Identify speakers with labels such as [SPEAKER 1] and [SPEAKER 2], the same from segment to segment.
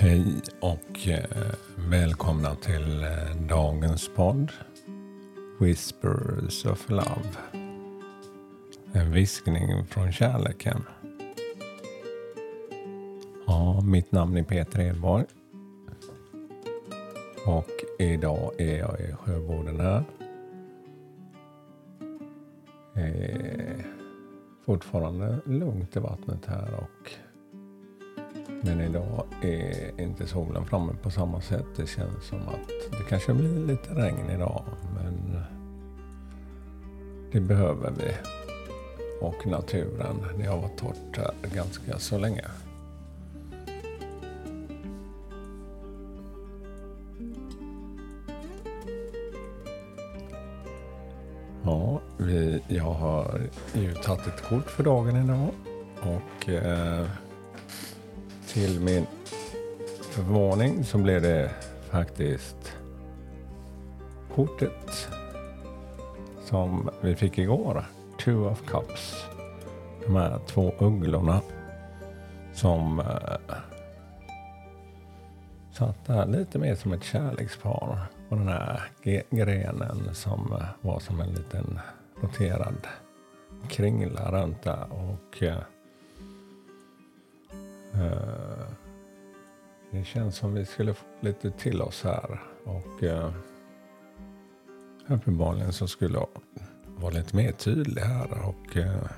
[SPEAKER 1] Hej och eh, välkomna till eh, dagens podd Whispers of Love. En viskning från kärleken. Ja, mitt namn är Peter Edborg. Och idag är jag i Sjöboden här. Eh, fortfarande lugnt i vattnet här och men idag är inte solen framme på samma sätt. Det känns som att det kanske blir lite regn idag. Men det behöver vi. Och naturen, det har varit torrt här ganska så länge. Ja, vi, jag har ju tagit ett kort för dagen idag. Och eh, till min förvåning så blev det faktiskt kortet som vi fick igår. Two of Cups. De här två ugglorna som uh, satt där lite mer som ett kärlekspar på den här grenen som uh, var som en liten roterad kringla runt där. Och uh, Eh, Eh, det känns som vi skulle få lite till oss här. Och eh, uppenbarligen så skulle jag vara lite mer tydlig här. Och eh,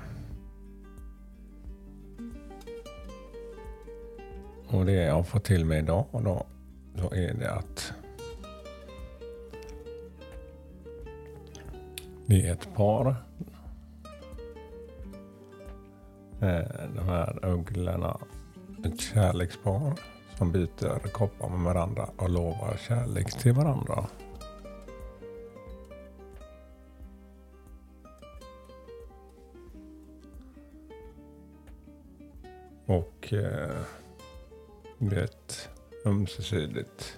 [SPEAKER 1] Och det jag har fått till mig idag då, då är det att det är ett par. De här ugglorna ett kärlekspar som byter koppar med varandra och lovar kärlek till varandra. Och eh, det är ett ömsesidigt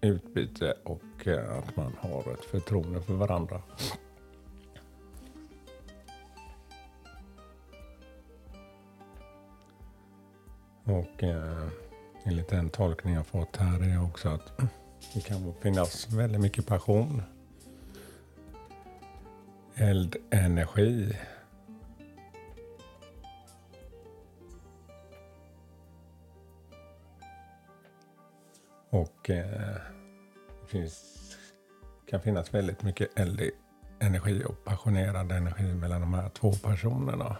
[SPEAKER 1] utbyte och eh, att man har ett förtroende för varandra. Och eh, enligt den tolkning jag fått här är också att det kan finnas väldigt mycket passion. Eldenergi. Och eh, det finns, kan finnas väldigt mycket eldig energi och passionerad energi mellan de här två personerna.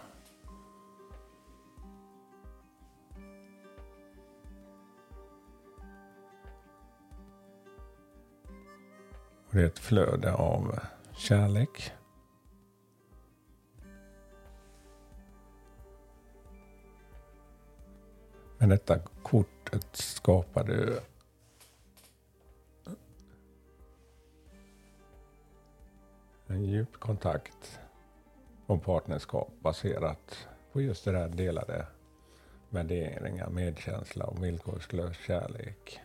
[SPEAKER 1] Det är ett flöde av kärlek. Med detta kortet skapar du en djup kontakt och partnerskap baserat på just det där delade värderingar, medkänsla och villkorslös kärlek.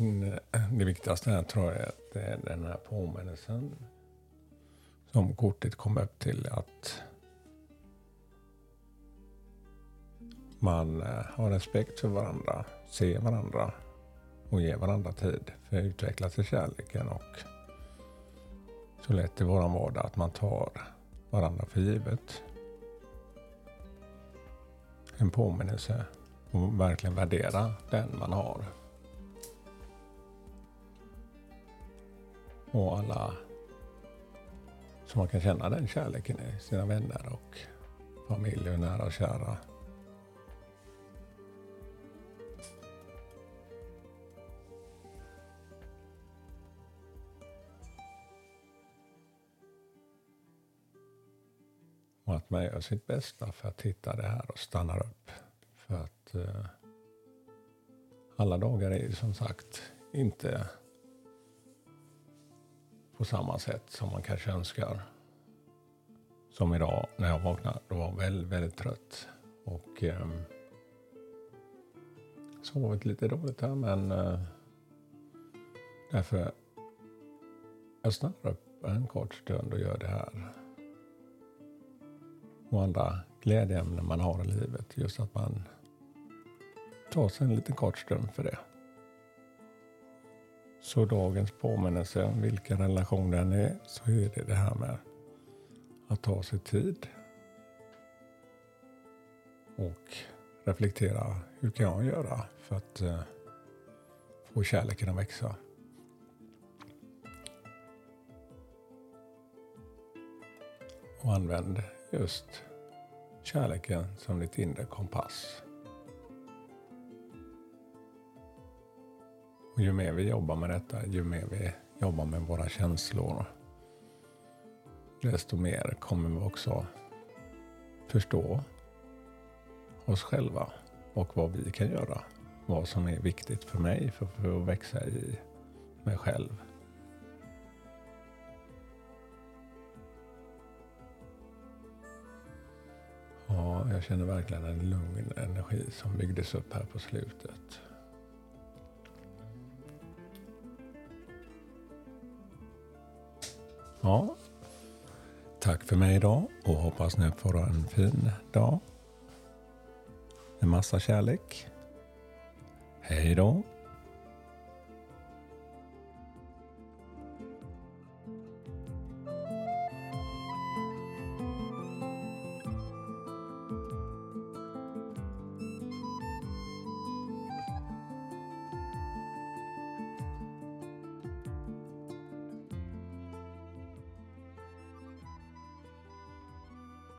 [SPEAKER 1] Mm, eh, det viktigaste här tror jag är att det är den här påminnelsen som kortet kom upp till att man eh, har respekt för varandra, ser varandra och ger varandra tid för att utvecklas i kärleken och så lätt i våran vardag att man tar varandra för givet. En påminnelse och verkligen värdera den man har Och alla som man kan känna den kärleken i sina vänner och familj och nära och kära. Och att man gör sitt bästa för att hitta det här och stannar upp. För att eh, alla dagar är ju som sagt inte på samma sätt som man kanske önskar. Som idag när jag vaknade. Då var jag väldigt, väldigt trött. Och eh, sovit lite dåligt här men eh, därför jag stannar upp en kort stund och gör det här. och andra glädjeämnen man har i livet. Just att man tar sig en liten kort stund för det. Så dagens påminnelse, vilken relation den är, så är det det här med att ta sig tid och reflektera. Hur kan jag göra för att eh, få kärleken att växa? Och använd just kärleken som ditt inre kompass. Ju mer vi jobbar med detta, ju mer vi jobbar med våra känslor, desto mer kommer vi också förstå oss själva och vad vi kan göra. Vad som är viktigt för mig för, för att växa i mig själv. Ja, jag känner verkligen en lugn energi som byggdes upp här på slutet. Ja, tack för mig idag och hoppas ni får en fin dag. En massa kärlek. Hej då.